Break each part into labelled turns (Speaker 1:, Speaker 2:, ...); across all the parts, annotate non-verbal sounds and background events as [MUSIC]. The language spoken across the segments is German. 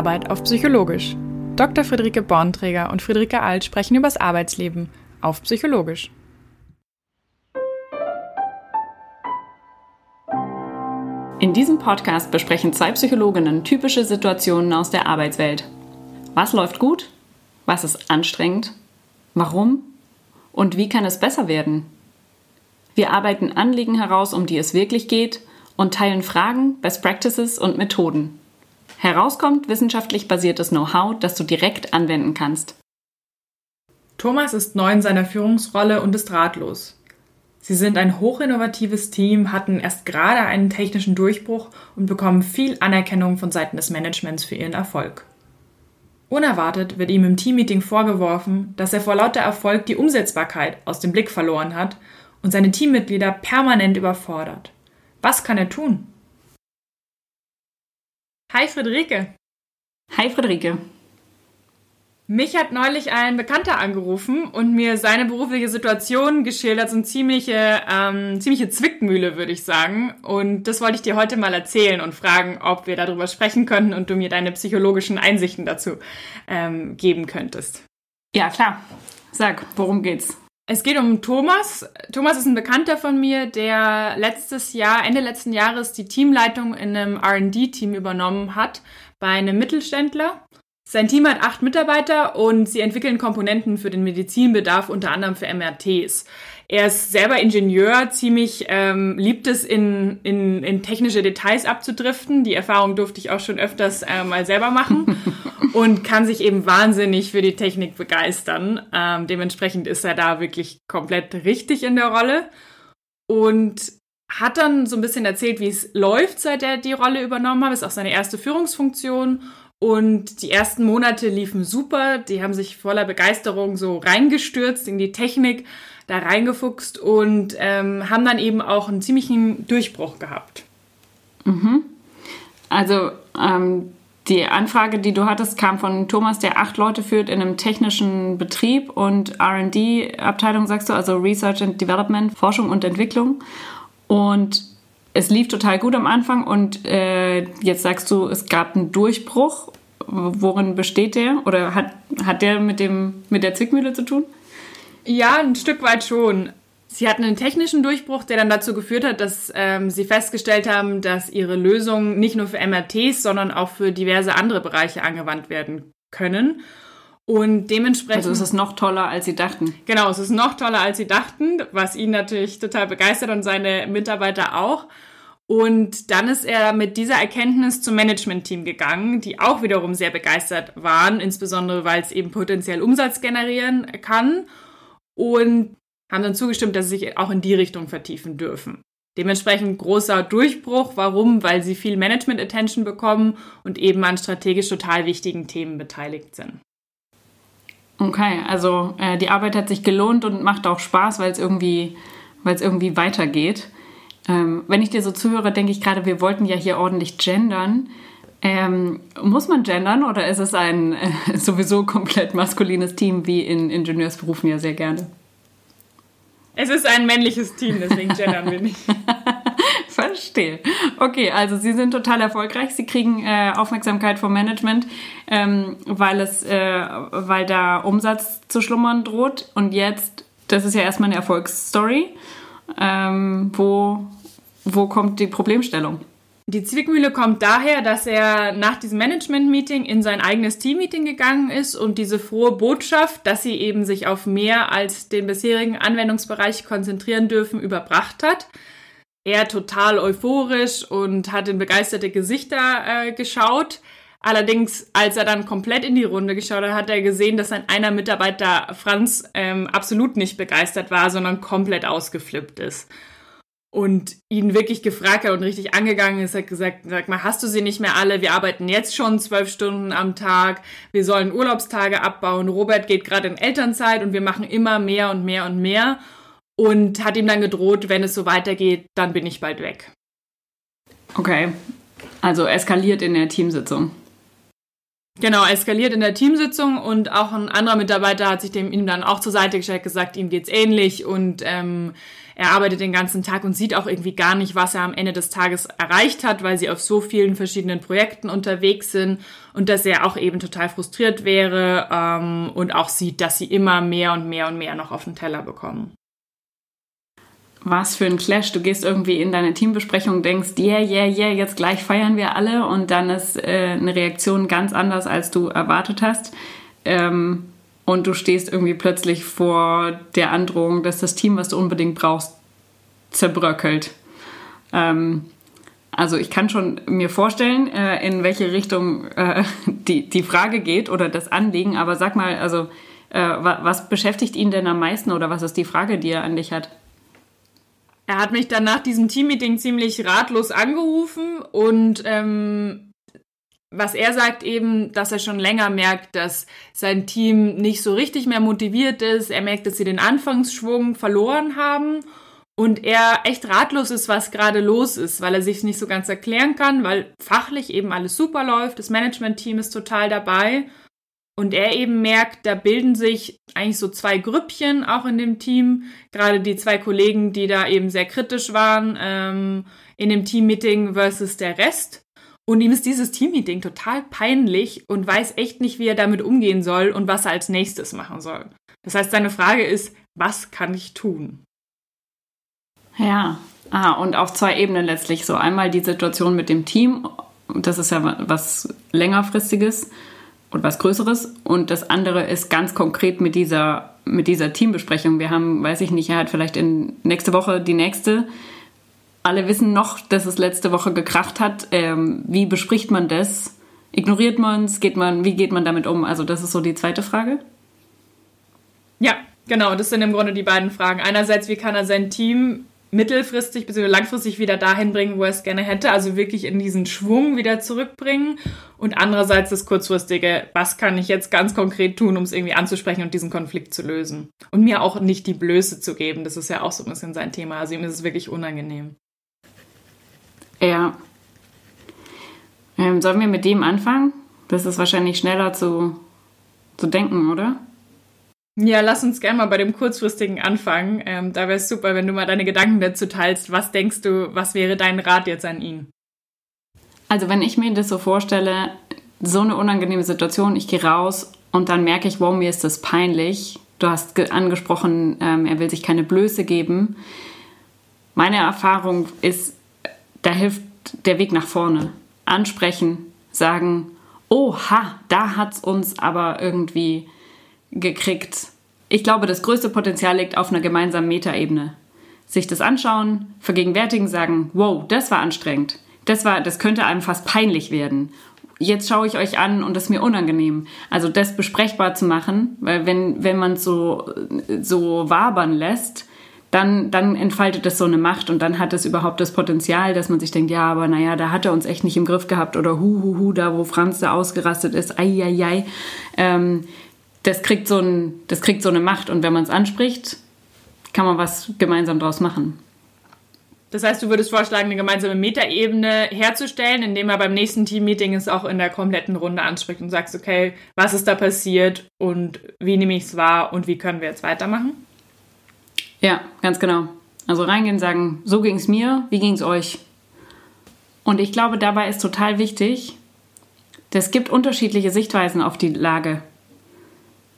Speaker 1: Arbeit auf Psychologisch. Dr. Friederike Bornträger und Friederike Alt sprechen über das Arbeitsleben auf Psychologisch. In diesem Podcast besprechen zwei Psychologinnen typische Situationen aus der Arbeitswelt. Was läuft gut? Was ist anstrengend? Warum? Und wie kann es besser werden? Wir arbeiten Anliegen heraus, um die es wirklich geht und teilen Fragen, Best Practices und Methoden. Herauskommt wissenschaftlich basiertes Know-how, das du direkt anwenden kannst.
Speaker 2: Thomas ist neu in seiner Führungsrolle und ist ratlos. Sie sind ein hochinnovatives Team, hatten erst gerade einen technischen Durchbruch und bekommen viel Anerkennung von Seiten des Managements für ihren Erfolg. Unerwartet wird ihm im Teammeeting vorgeworfen, dass er vor lauter Erfolg die Umsetzbarkeit aus dem Blick verloren hat und seine Teammitglieder permanent überfordert. Was kann er tun? Hi Friederike.
Speaker 1: Hi Friederike.
Speaker 2: Mich hat neulich ein Bekannter angerufen und mir seine berufliche Situation geschildert, so eine ziemliche, ähm, ziemliche Zwickmühle, würde ich sagen. Und das wollte ich dir heute mal erzählen und fragen, ob wir darüber sprechen könnten und du mir deine psychologischen Einsichten dazu ähm, geben könntest.
Speaker 1: Ja, klar. Sag, worum geht's?
Speaker 2: Es geht um Thomas. Thomas ist ein Bekannter von mir, der letztes Jahr, Ende letzten Jahres, die Teamleitung in einem RD-Team übernommen hat bei einem Mittelständler. Sein Team hat acht Mitarbeiter und sie entwickeln Komponenten für den Medizinbedarf, unter anderem für MRTs. Er ist selber Ingenieur, ziemlich ähm, liebt es, in, in, in technische Details abzudriften. Die Erfahrung durfte ich auch schon öfters äh, mal selber machen [LAUGHS] und kann sich eben wahnsinnig für die Technik begeistern. Ähm, dementsprechend ist er da wirklich komplett richtig in der Rolle und hat dann so ein bisschen erzählt, wie es läuft, seit er die Rolle übernommen hat. Ist auch seine erste Führungsfunktion und die ersten Monate liefen super. Die haben sich voller Begeisterung so reingestürzt in die Technik da reingefuchst und ähm, haben dann eben auch einen ziemlichen Durchbruch gehabt.
Speaker 1: Mhm. Also ähm, die Anfrage, die du hattest, kam von Thomas, der acht Leute führt in einem technischen Betrieb und RD-Abteilung, sagst du, also Research and Development, Forschung und Entwicklung. Und es lief total gut am Anfang und äh, jetzt sagst du, es gab einen Durchbruch. Worin besteht der? Oder hat, hat der mit, dem, mit der Zwickmühle zu tun?
Speaker 2: Ja, ein Stück weit schon. Sie hatten einen technischen Durchbruch, der dann dazu geführt hat, dass ähm, sie festgestellt haben, dass ihre Lösungen nicht nur für MRTs, sondern auch für diverse andere Bereiche angewandt werden können. Und dementsprechend.
Speaker 1: Also es ist noch toller, als sie dachten.
Speaker 2: Genau, es ist noch toller, als sie dachten, was ihn natürlich total begeistert und seine Mitarbeiter auch. Und dann ist er mit dieser Erkenntnis zum Management-Team gegangen, die auch wiederum sehr begeistert waren, insbesondere weil es eben potenziell Umsatz generieren kann und haben dann zugestimmt, dass sie sich auch in die Richtung vertiefen dürfen. Dementsprechend großer Durchbruch. Warum? Weil sie viel Management-Attention bekommen und eben an strategisch total wichtigen Themen beteiligt sind.
Speaker 1: Okay, also äh, die Arbeit hat sich gelohnt und macht auch Spaß, weil es irgendwie, irgendwie weitergeht. Ähm, wenn ich dir so zuhöre, denke ich gerade, wir wollten ja hier ordentlich gendern. Ähm, muss man gendern oder ist es ein äh, [LAUGHS] sowieso komplett maskulines Team wie in Ingenieursberufen ja sehr gerne?
Speaker 2: Es ist ein männliches Team, deswegen gendern wir [LAUGHS] nicht.
Speaker 1: Verstehe. Okay, also Sie sind total erfolgreich. Sie kriegen äh, Aufmerksamkeit vom Management, ähm, weil es, äh, weil da Umsatz zu schlummern droht. Und jetzt, das ist ja erstmal eine Erfolgsstory. Ähm, wo, wo kommt die Problemstellung?
Speaker 2: Die Zwickmühle kommt daher, dass er nach diesem Management-Meeting in sein eigenes Team-Meeting gegangen ist und diese frohe Botschaft, dass sie eben sich auf mehr als den bisherigen Anwendungsbereich konzentrieren dürfen, überbracht hat. Er total euphorisch und hat in begeisterte Gesichter äh, geschaut. Allerdings, als er dann komplett in die Runde geschaut hat, hat er gesehen, dass ein einer Mitarbeiter Franz ähm, absolut nicht begeistert war, sondern komplett ausgeflippt ist und ihn wirklich gefragt hat und richtig angegangen ist, hat gesagt, sag mal, hast du sie nicht mehr alle? Wir arbeiten jetzt schon zwölf Stunden am Tag. Wir sollen Urlaubstage abbauen. Robert geht gerade in Elternzeit und wir machen immer mehr und mehr und mehr. Und hat ihm dann gedroht, wenn es so weitergeht, dann bin ich bald weg.
Speaker 1: Okay. Also eskaliert in der Teamsitzung.
Speaker 2: Genau, eskaliert in der Teamsitzung und auch ein anderer Mitarbeiter hat sich dem ihm dann auch zur Seite gestellt, gesagt, ihm geht's ähnlich und ähm, er arbeitet den ganzen Tag und sieht auch irgendwie gar nicht, was er am Ende des Tages erreicht hat, weil sie auf so vielen verschiedenen Projekten unterwegs sind und dass er auch eben total frustriert wäre ähm, und auch sieht, dass sie immer mehr und mehr und mehr noch auf den Teller bekommen
Speaker 1: was für ein Clash. Du gehst irgendwie in deine Teambesprechung, denkst, yeah, yeah, yeah, jetzt gleich feiern wir alle und dann ist äh, eine Reaktion ganz anders, als du erwartet hast. Ähm, und du stehst irgendwie plötzlich vor der Androhung, dass das Team, was du unbedingt brauchst, zerbröckelt. Ähm, also ich kann schon mir vorstellen, äh, in welche Richtung äh, [LAUGHS] die, die Frage geht oder das Anliegen, aber sag mal, also äh, was beschäftigt ihn denn am meisten oder was ist die Frage, die er an dich hat?
Speaker 2: Er hat mich dann nach diesem Teammeeting ziemlich ratlos angerufen und ähm, was er sagt eben, dass er schon länger merkt, dass sein Team nicht so richtig mehr motiviert ist. Er merkt, dass sie den Anfangsschwung verloren haben und er echt ratlos ist, was gerade los ist, weil er sich nicht so ganz erklären kann, weil fachlich eben alles super läuft. Das Management-Team ist total dabei und er eben merkt, da bilden sich eigentlich so zwei Grüppchen auch in dem Team. Gerade die zwei Kollegen, die da eben sehr kritisch waren ähm, in dem Teammeeting versus der Rest. Und ihm ist dieses Teammeeting total peinlich und weiß echt nicht, wie er damit umgehen soll und was er als nächstes machen soll. Das heißt, seine Frage ist, was kann ich tun?
Speaker 1: Ja, ah, und auf zwei Ebenen letztlich. So einmal die Situation mit dem Team, das ist ja was längerfristiges und was Größeres. Und das andere ist ganz konkret mit dieser, mit dieser Teambesprechung. Wir haben, weiß ich nicht, er hat vielleicht in nächste Woche die nächste. Alle wissen noch, dass es letzte Woche gekracht hat. Ähm, wie bespricht man das? Ignoriert man es? Geht man, wie geht man damit um? Also, das ist so die zweite Frage.
Speaker 2: Ja, genau. Das sind im Grunde die beiden Fragen. Einerseits, wie kann er sein Team mittelfristig bzw. langfristig wieder dahin bringen, wo er es gerne hätte, also wirklich in diesen Schwung wieder zurückbringen. Und andererseits das kurzfristige, was kann ich jetzt ganz konkret tun, um es irgendwie anzusprechen und diesen Konflikt zu lösen. Und mir auch nicht die Blöße zu geben, das ist ja auch so ein bisschen sein Thema. Also ihm ist es wirklich unangenehm.
Speaker 1: Ja. Ähm, sollen wir mit dem anfangen? Das ist wahrscheinlich schneller zu, zu denken, oder?
Speaker 2: Ja, lass uns gerne mal bei dem kurzfristigen anfangen. Ähm, da wäre es super, wenn du mal deine Gedanken dazu teilst. Was denkst du, was wäre dein Rat jetzt an ihn?
Speaker 1: Also wenn ich mir das so vorstelle, so eine unangenehme Situation, ich gehe raus und dann merke ich, wow, mir ist das peinlich. Du hast angesprochen, ähm, er will sich keine Blöße geben. Meine Erfahrung ist, da hilft der Weg nach vorne. Ansprechen, sagen, oha, da hat es uns aber irgendwie gekriegt. Ich glaube, das größte Potenzial liegt auf einer gemeinsamen Metaebene. Sich das anschauen, vergegenwärtigen, sagen, wow, das war anstrengend. Das war, das könnte einem fast peinlich werden. Jetzt schaue ich euch an und das ist mir unangenehm. Also das besprechbar zu machen, weil wenn, wenn man es so, so wabern lässt, dann, dann entfaltet es so eine Macht und dann hat es überhaupt das Potenzial, dass man sich denkt, ja, aber naja, da hat er uns echt nicht im Griff gehabt oder hu, hu, hu, da wo Franz da ausgerastet ist, ai, ai, ai. Ähm, das kriegt so, ein, das kriegt so eine Macht und wenn man es anspricht, kann man was gemeinsam draus machen.
Speaker 2: Das heißt, du würdest vorschlagen, eine gemeinsame Metaebene herzustellen, indem er beim nächsten Teammeeting es auch in der kompletten Runde anspricht und sagst, okay, was ist da passiert und wie nehme ich es wahr und wie können wir jetzt weitermachen?
Speaker 1: Ja, ganz genau. Also reingehen, sagen, so ging es mir, wie ging es euch? Und ich glaube, dabei ist total wichtig, es gibt unterschiedliche Sichtweisen auf die Lage.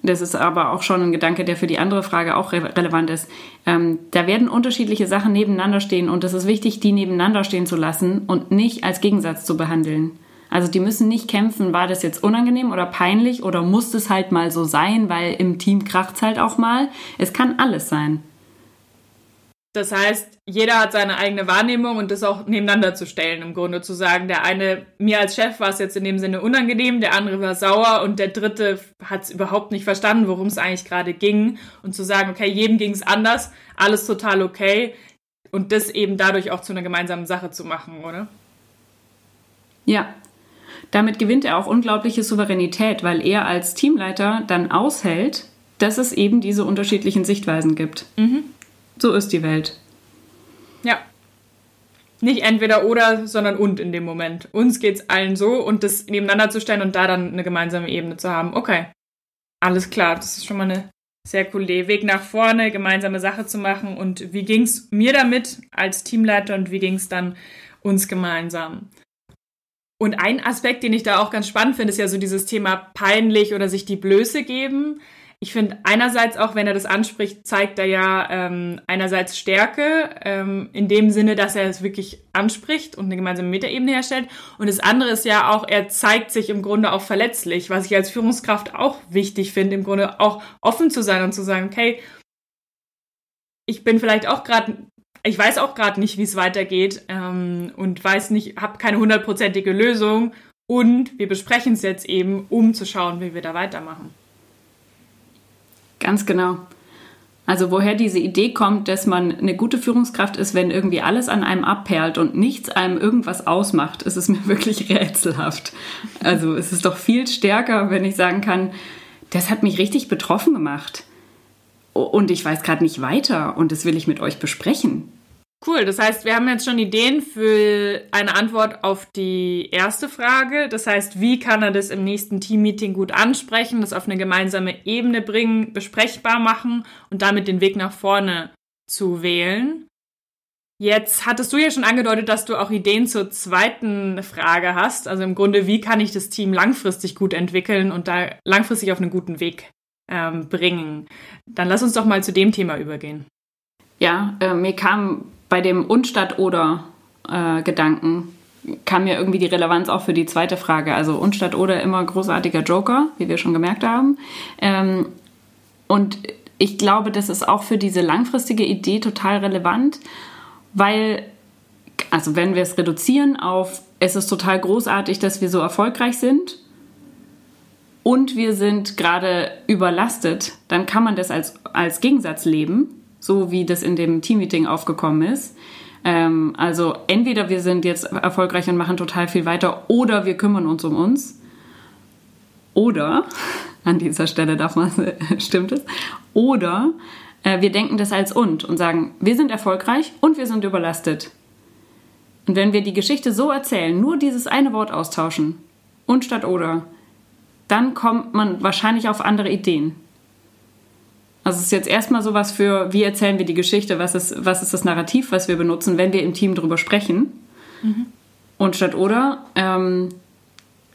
Speaker 1: Das ist aber auch schon ein Gedanke, der für die andere Frage auch re relevant ist. Ähm, da werden unterschiedliche Sachen nebeneinander stehen und es ist wichtig, die nebeneinander stehen zu lassen und nicht als Gegensatz zu behandeln. Also die müssen nicht kämpfen, war das jetzt unangenehm oder peinlich oder muss es halt mal so sein, weil im Team kracht es halt auch mal. Es kann alles sein.
Speaker 2: Das heißt, jeder hat seine eigene Wahrnehmung und das auch nebeneinander zu stellen, im Grunde zu sagen, der eine, mir als Chef war es jetzt in dem Sinne unangenehm, der andere war sauer und der dritte hat es überhaupt nicht verstanden, worum es eigentlich gerade ging. Und zu sagen, okay, jedem ging es anders, alles total okay. Und das eben dadurch auch zu einer gemeinsamen Sache zu machen, oder?
Speaker 1: Ja. Damit gewinnt er auch unglaubliche Souveränität, weil er als Teamleiter dann aushält, dass es eben diese unterschiedlichen Sichtweisen gibt. Mhm. So ist die Welt.
Speaker 2: Ja. nicht entweder oder, sondern und in dem Moment. Uns geht's allen so und das nebeneinander zu stellen und da dann eine gemeinsame Ebene zu haben. Okay. Alles klar, das ist schon mal eine sehr coole. Weg nach vorne, gemeinsame Sache zu machen und wie ging's mir damit als Teamleiter und wie ging's dann uns gemeinsam? Und ein Aspekt, den ich da auch ganz spannend finde, ist ja so dieses Thema peinlich oder sich die Blöße geben ich finde einerseits auch, wenn er das anspricht, zeigt er ja ähm, einerseits Stärke, ähm, in dem Sinne, dass er es wirklich anspricht und eine gemeinsame Metaebene herstellt. Und das andere ist ja auch, er zeigt sich im Grunde auch verletzlich, was ich als Führungskraft auch wichtig finde, im Grunde auch offen zu sein und zu sagen, okay, ich bin vielleicht auch gerade, ich weiß auch gerade nicht, wie es weitergeht ähm, und weiß nicht, habe keine hundertprozentige Lösung. Und wir besprechen es jetzt eben, um zu schauen, wie wir da weitermachen.
Speaker 1: Ganz genau. Also woher diese Idee kommt, dass man eine gute Führungskraft ist, wenn irgendwie alles an einem abperlt und nichts einem irgendwas ausmacht, ist es [LAUGHS] mir wirklich rätselhaft. Also es ist doch viel stärker, wenn ich sagen kann, das hat mich richtig betroffen gemacht. Und ich weiß gerade nicht weiter und das will ich mit euch besprechen.
Speaker 2: Cool, das heißt, wir haben jetzt schon Ideen für eine Antwort auf die erste Frage. Das heißt, wie kann er das im nächsten Teammeeting gut ansprechen, das auf eine gemeinsame Ebene bringen, besprechbar machen und damit den Weg nach vorne zu wählen. Jetzt hattest du ja schon angedeutet, dass du auch Ideen zur zweiten Frage hast. Also im Grunde, wie kann ich das Team langfristig gut entwickeln und da langfristig auf einen guten Weg ähm, bringen? Dann lass uns doch mal zu dem Thema übergehen.
Speaker 1: Ja, äh, mir kam bei dem Und oder äh, Gedanken kam mir irgendwie die Relevanz auch für die zweite Frage. Also und oder immer großartiger Joker, wie wir schon gemerkt haben. Ähm, und ich glaube, das ist auch für diese langfristige Idee total relevant, weil, also wenn wir es reduzieren auf, es ist total großartig, dass wir so erfolgreich sind und wir sind gerade überlastet, dann kann man das als, als Gegensatz leben so wie das in dem Teammeeting aufgekommen ist. Ähm, also entweder wir sind jetzt erfolgreich und machen total viel weiter oder wir kümmern uns um uns. Oder, [LAUGHS] an dieser Stelle darf man, [LAUGHS] stimmt es, oder äh, wir denken das als und und sagen, wir sind erfolgreich und wir sind überlastet. Und wenn wir die Geschichte so erzählen, nur dieses eine Wort austauschen, und statt oder, dann kommt man wahrscheinlich auf andere Ideen. Also es ist jetzt erstmal sowas für, wie erzählen wir die Geschichte, was ist, was ist das Narrativ, was wir benutzen, wenn wir im Team drüber sprechen. Mhm. Und statt oder. Ähm,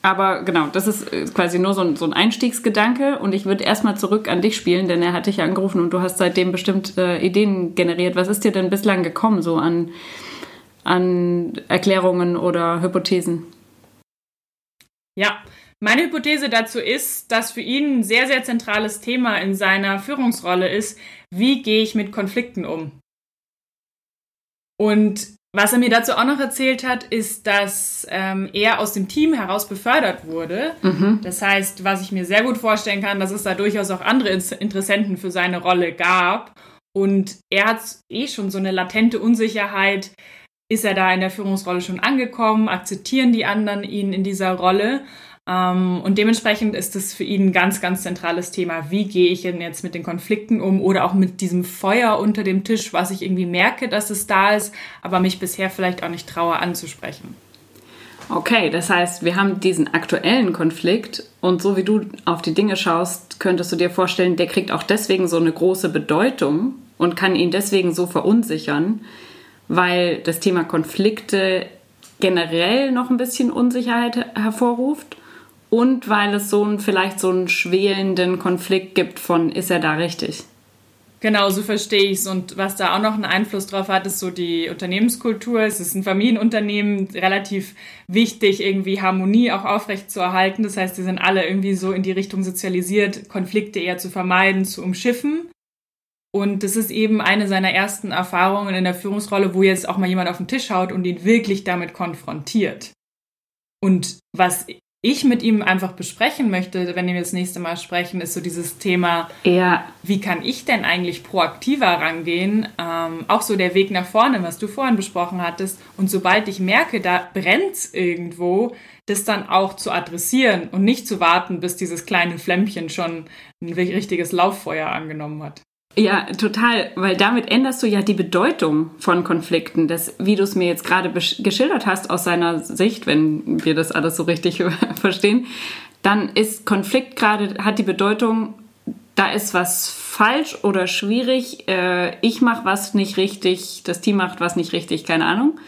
Speaker 1: aber genau, das ist äh, quasi nur so ein, so ein Einstiegsgedanke und ich würde erstmal zurück an dich spielen, denn er hat dich ja angerufen und du hast seitdem bestimmt äh, Ideen generiert. Was ist dir denn bislang gekommen, so an, an Erklärungen oder Hypothesen?
Speaker 2: Ja, meine Hypothese dazu ist, dass für ihn ein sehr, sehr zentrales Thema in seiner Führungsrolle ist, wie gehe ich mit Konflikten um? Und was er mir dazu auch noch erzählt hat, ist, dass ähm, er aus dem Team heraus befördert wurde. Mhm. Das heißt, was ich mir sehr gut vorstellen kann, dass es da durchaus auch andere Interessenten für seine Rolle gab. Und er hat eh schon so eine latente Unsicherheit. Ist er da in der Führungsrolle schon angekommen? Akzeptieren die anderen ihn in dieser Rolle? Ähm, und dementsprechend ist es für ihn ein ganz, ganz zentrales Thema. Wie gehe ich denn jetzt mit den Konflikten um oder auch mit diesem Feuer unter dem Tisch, was ich irgendwie merke, dass es da ist, aber mich bisher vielleicht auch nicht traue anzusprechen.
Speaker 1: Okay, das heißt, wir haben diesen aktuellen Konflikt und so wie du auf die Dinge schaust, könntest du dir vorstellen, der kriegt auch deswegen so eine große Bedeutung und kann ihn deswegen so verunsichern, weil das Thema Konflikte generell noch ein bisschen Unsicherheit hervorruft und weil es so ein, vielleicht so einen schwelenden Konflikt gibt von, ist er da richtig?
Speaker 2: Genau, so verstehe ich es. Und was da auch noch einen Einfluss drauf hat, ist so die Unternehmenskultur. Es ist ein Familienunternehmen, relativ wichtig, irgendwie Harmonie auch aufrecht zu erhalten. Das heißt, sie sind alle irgendwie so in die Richtung sozialisiert, Konflikte eher zu vermeiden, zu umschiffen. Und das ist eben eine seiner ersten Erfahrungen in der Führungsrolle, wo jetzt auch mal jemand auf den Tisch haut und ihn wirklich damit konfrontiert. Und was ich mit ihm einfach besprechen möchte, wenn wir das nächste Mal sprechen, ist so dieses Thema, ja. wie kann ich denn eigentlich proaktiver rangehen? Ähm, auch so der Weg nach vorne, was du vorhin besprochen hattest. Und sobald ich merke, da brennt irgendwo, das dann auch zu adressieren und nicht zu warten, bis dieses kleine Flämmchen schon ein richtiges Lauffeuer angenommen hat.
Speaker 1: Ja, total, weil damit änderst du ja die Bedeutung von Konflikten. Das, wie du es mir jetzt gerade geschildert hast aus seiner Sicht, wenn wir das alles so richtig [LAUGHS] verstehen, dann ist Konflikt gerade, hat die Bedeutung, da ist was falsch oder schwierig, äh, ich mache was nicht richtig, das Team macht was nicht richtig, keine Ahnung.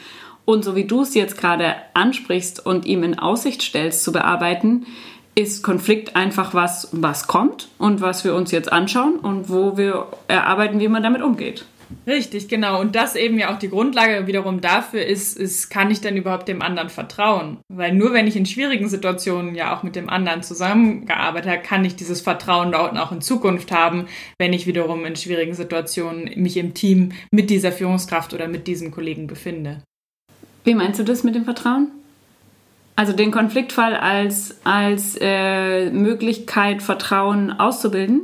Speaker 1: Und so wie du es jetzt gerade ansprichst und ihm in Aussicht stellst zu bearbeiten, ist Konflikt einfach was, was kommt und was wir uns jetzt anschauen und wo wir erarbeiten, wie man damit umgeht.
Speaker 2: Richtig, genau. Und das eben ja auch die Grundlage wiederum dafür ist, ist, kann ich denn überhaupt dem anderen vertrauen? Weil nur wenn ich in schwierigen Situationen ja auch mit dem anderen zusammengearbeitet habe, kann ich dieses Vertrauen dort auch in Zukunft haben, wenn ich wiederum in schwierigen Situationen mich im Team mit dieser Führungskraft oder mit diesem Kollegen befinde.
Speaker 1: Wie meinst du das mit dem Vertrauen? Also den Konfliktfall als, als äh, Möglichkeit, Vertrauen auszubilden?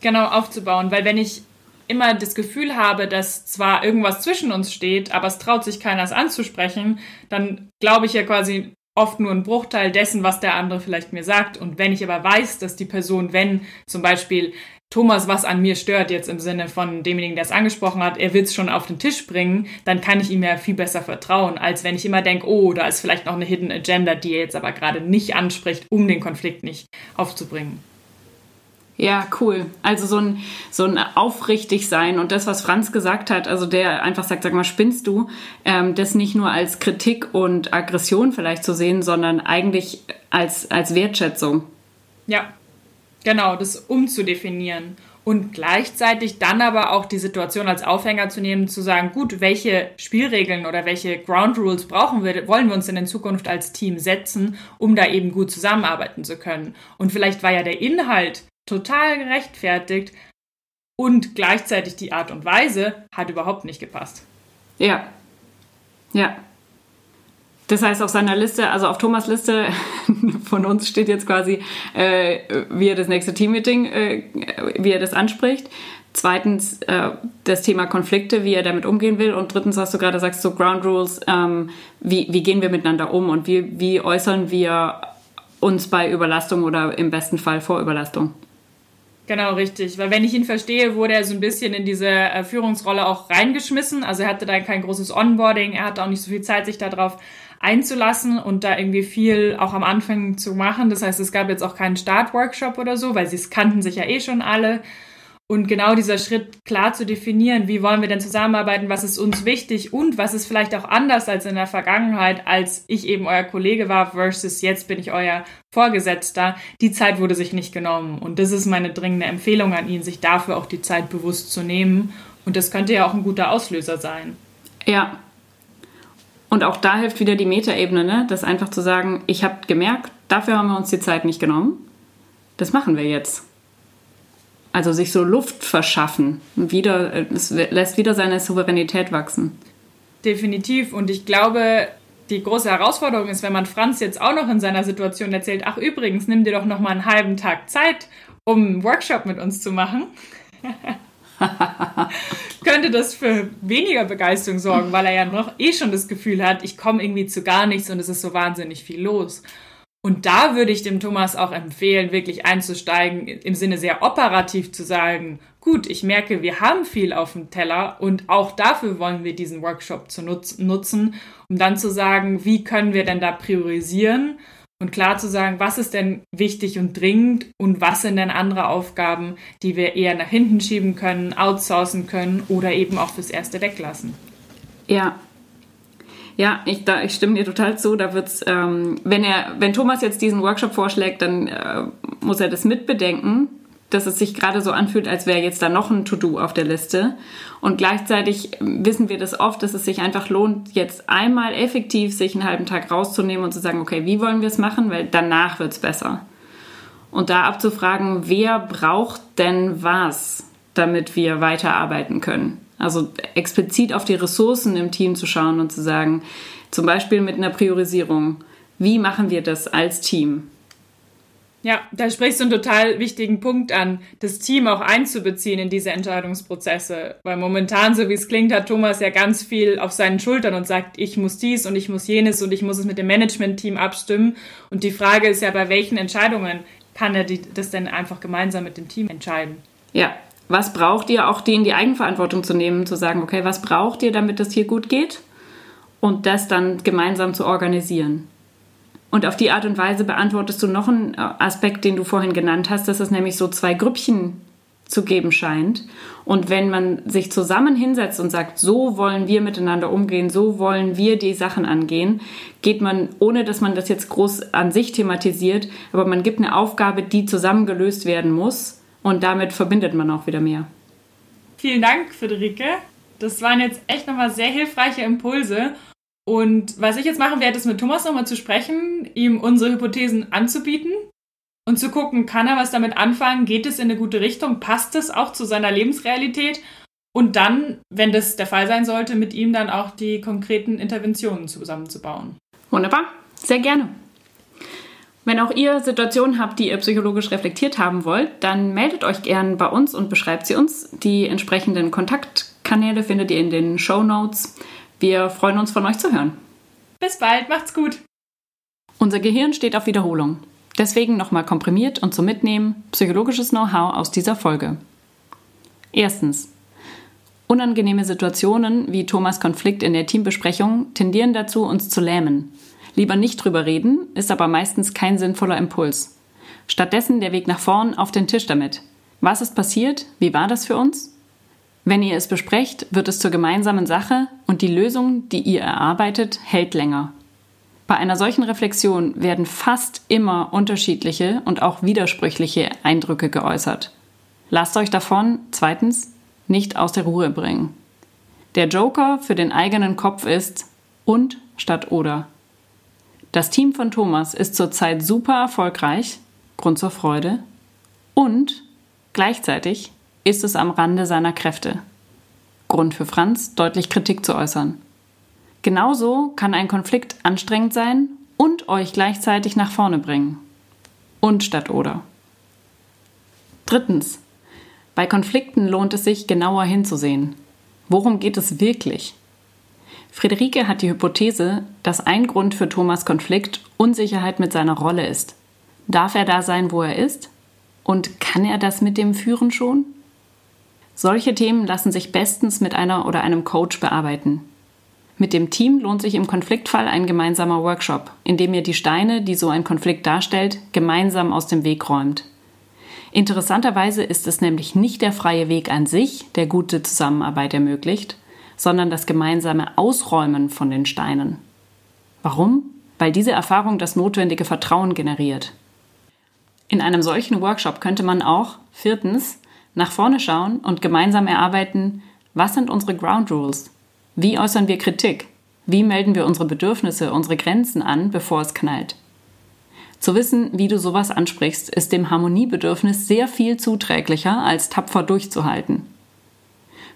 Speaker 2: Genau, aufzubauen. Weil wenn ich immer das Gefühl habe, dass zwar irgendwas zwischen uns steht, aber es traut sich keiner es anzusprechen, dann glaube ich ja quasi oft nur einen Bruchteil dessen, was der andere vielleicht mir sagt. Und wenn ich aber weiß, dass die Person, wenn zum Beispiel Thomas was an mir stört, jetzt im Sinne von demjenigen, der es angesprochen hat, er will es schon auf den Tisch bringen, dann kann ich ihm ja viel besser vertrauen, als wenn ich immer denke, oh, da ist vielleicht noch eine Hidden Agenda, die er jetzt aber gerade nicht anspricht, um den Konflikt nicht aufzubringen.
Speaker 1: Ja, cool. Also so ein, so ein aufrichtig sein und das, was Franz gesagt hat, also der einfach sagt, sag mal, spinnst du, ähm, das nicht nur als Kritik und Aggression vielleicht zu sehen, sondern eigentlich als, als Wertschätzung.
Speaker 2: Ja, Genau, das umzudefinieren. Und gleichzeitig dann aber auch die Situation als Aufhänger zu nehmen, zu sagen, gut, welche Spielregeln oder welche Ground Rules brauchen wir, wollen wir uns denn in Zukunft als Team setzen, um da eben gut zusammenarbeiten zu können. Und vielleicht war ja der Inhalt total gerechtfertigt und gleichzeitig die Art und Weise hat überhaupt nicht gepasst.
Speaker 1: Ja. Ja. Das heißt, auf seiner Liste, also auf Thomas Liste [LAUGHS] von uns steht jetzt quasi, äh, wie er das nächste Teammeeting, äh, wie er das anspricht. Zweitens äh, das Thema Konflikte, wie er damit umgehen will. Und drittens, was du gerade sagst, so Ground Rules, ähm, wie, wie gehen wir miteinander um und wie, wie äußern wir uns bei Überlastung oder im besten Fall vor Überlastung.
Speaker 2: Genau, richtig. Weil wenn ich ihn verstehe, wurde er so ein bisschen in diese äh, Führungsrolle auch reingeschmissen. Also er hatte da kein großes Onboarding, er hatte auch nicht so viel Zeit, sich darauf einzulassen und da irgendwie viel auch am Anfang zu machen. Das heißt, es gab jetzt auch keinen Startworkshop oder so, weil sie es kannten sich ja eh schon alle. Und genau dieser Schritt klar zu definieren, wie wollen wir denn zusammenarbeiten, was ist uns wichtig und was ist vielleicht auch anders als in der Vergangenheit, als ich eben euer Kollege war versus jetzt bin ich euer Vorgesetzter. Die Zeit wurde sich nicht genommen. Und das ist meine dringende Empfehlung an ihn, sich dafür auch die Zeit bewusst zu nehmen. Und das könnte ja auch ein guter Auslöser sein.
Speaker 1: Ja, und auch da hilft wieder die Metaebene, ne? das einfach zu sagen, ich habe gemerkt, dafür haben wir uns die Zeit nicht genommen. Das machen wir jetzt. Also sich so Luft verschaffen. Wieder, es lässt wieder seine Souveränität wachsen.
Speaker 2: Definitiv. Und ich glaube, die große Herausforderung ist, wenn man Franz jetzt auch noch in seiner Situation erzählt, ach übrigens, nimm dir doch noch mal einen halben Tag Zeit, um einen Workshop mit uns zu machen. [LAUGHS] [LAUGHS] könnte das für weniger Begeisterung sorgen, weil er ja noch eh schon das Gefühl hat, ich komme irgendwie zu gar nichts und es ist so wahnsinnig viel los. Und da würde ich dem Thomas auch empfehlen, wirklich einzusteigen, im Sinne sehr operativ zu sagen, gut, ich merke, wir haben viel auf dem Teller und auch dafür wollen wir diesen Workshop zu nutzen, um dann zu sagen, wie können wir denn da priorisieren und klar zu sagen, was ist denn wichtig und dringend und was sind denn andere Aufgaben, die wir eher nach hinten schieben können, outsourcen können oder eben auch fürs Erste weglassen.
Speaker 1: Ja. Ja, ich, da, ich stimme dir total zu. Da wird's, ähm, wenn er, wenn Thomas jetzt diesen Workshop vorschlägt, dann äh, muss er das mitbedenken dass es sich gerade so anfühlt, als wäre jetzt da noch ein To-Do auf der Liste. Und gleichzeitig wissen wir das oft, dass es sich einfach lohnt, jetzt einmal effektiv sich einen halben Tag rauszunehmen und zu sagen, okay, wie wollen wir es machen, weil danach wird es besser. Und da abzufragen, wer braucht denn was, damit wir weiterarbeiten können. Also explizit auf die Ressourcen im Team zu schauen und zu sagen, zum Beispiel mit einer Priorisierung, wie machen wir das als Team?
Speaker 2: Ja, da sprichst du einen total wichtigen Punkt an, das Team auch einzubeziehen in diese Entscheidungsprozesse. Weil momentan, so wie es klingt, hat Thomas ja ganz viel auf seinen Schultern und sagt, ich muss dies und ich muss jenes und ich muss es mit dem Management-Team abstimmen. Und die Frage ist ja, bei welchen Entscheidungen kann er die, das denn einfach gemeinsam mit dem Team entscheiden?
Speaker 1: Ja, was braucht ihr, auch die in die Eigenverantwortung zu nehmen, zu sagen, okay, was braucht ihr, damit es hier gut geht? Und das dann gemeinsam zu organisieren. Und auf die Art und Weise beantwortest du noch einen Aspekt, den du vorhin genannt hast, dass es nämlich so zwei Grüppchen zu geben scheint. Und wenn man sich zusammen hinsetzt und sagt, so wollen wir miteinander umgehen, so wollen wir die Sachen angehen, geht man, ohne dass man das jetzt groß an sich thematisiert, aber man gibt eine Aufgabe, die zusammen gelöst werden muss und damit verbindet man auch wieder mehr.
Speaker 2: Vielen Dank, Friederike. Das waren jetzt echt nochmal sehr hilfreiche Impulse. Und was ich jetzt machen werde, ist mit Thomas nochmal zu sprechen, ihm unsere Hypothesen anzubieten und zu gucken, kann er was damit anfangen, geht es in eine gute Richtung, passt es auch zu seiner Lebensrealität und dann, wenn das der Fall sein sollte, mit ihm dann auch die konkreten Interventionen zusammenzubauen.
Speaker 1: Wunderbar, sehr gerne. Wenn auch ihr Situationen habt, die ihr psychologisch reflektiert haben wollt, dann meldet euch gern bei uns und beschreibt sie uns. Die entsprechenden Kontaktkanäle findet ihr in den Show Notes. Wir freuen uns von euch zu hören.
Speaker 2: Bis bald, macht's gut.
Speaker 1: Unser Gehirn steht auf Wiederholung. Deswegen nochmal komprimiert und zum Mitnehmen psychologisches Know-how aus dieser Folge. Erstens. Unangenehme Situationen wie Thomas Konflikt in der Teambesprechung tendieren dazu, uns zu lähmen. Lieber nicht drüber reden, ist aber meistens kein sinnvoller Impuls. Stattdessen der Weg nach vorn auf den Tisch damit. Was ist passiert? Wie war das für uns? Wenn ihr es besprecht, wird es zur gemeinsamen Sache und die Lösung, die ihr erarbeitet, hält länger. Bei einer solchen Reflexion werden fast immer unterschiedliche und auch widersprüchliche Eindrücke geäußert. Lasst euch davon, zweitens, nicht aus der Ruhe bringen. Der Joker für den eigenen Kopf ist und statt oder. Das Team von Thomas ist zurzeit super erfolgreich, Grund zur Freude, und gleichzeitig ist es am Rande seiner Kräfte. Grund für Franz, deutlich Kritik zu äußern. Genauso kann ein Konflikt anstrengend sein und euch gleichzeitig nach vorne bringen. Und statt oder. Drittens. Bei Konflikten lohnt es sich, genauer hinzusehen. Worum geht es wirklich? Friederike hat die Hypothese, dass ein Grund für Thomas Konflikt Unsicherheit mit seiner Rolle ist. Darf er da sein, wo er ist? Und kann er das mit dem Führen schon? Solche Themen lassen sich bestens mit einer oder einem Coach bearbeiten. Mit dem Team lohnt sich im Konfliktfall ein gemeinsamer Workshop, in dem ihr die Steine, die so ein Konflikt darstellt, gemeinsam aus dem Weg räumt. Interessanterweise ist es nämlich nicht der freie Weg an sich, der gute Zusammenarbeit ermöglicht, sondern das gemeinsame Ausräumen von den Steinen. Warum? Weil diese Erfahrung das notwendige Vertrauen generiert. In einem solchen Workshop könnte man auch, viertens, nach vorne schauen und gemeinsam erarbeiten, was sind unsere Ground Rules? Wie äußern wir Kritik? Wie melden wir unsere Bedürfnisse, unsere Grenzen an, bevor es knallt? Zu wissen, wie du sowas ansprichst, ist dem Harmoniebedürfnis sehr viel zuträglicher, als tapfer durchzuhalten.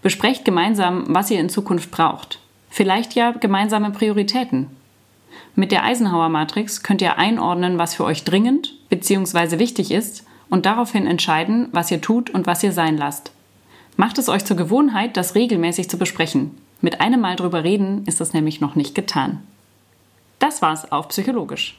Speaker 1: Besprecht gemeinsam, was ihr in Zukunft braucht. Vielleicht ja gemeinsame Prioritäten. Mit der Eisenhower-Matrix könnt ihr einordnen, was für euch dringend bzw. wichtig ist und daraufhin entscheiden, was ihr tut und was ihr sein lasst. Macht es euch zur Gewohnheit, das regelmäßig zu besprechen. Mit einem Mal drüber reden ist das nämlich noch nicht getan. Das war's auf Psychologisch.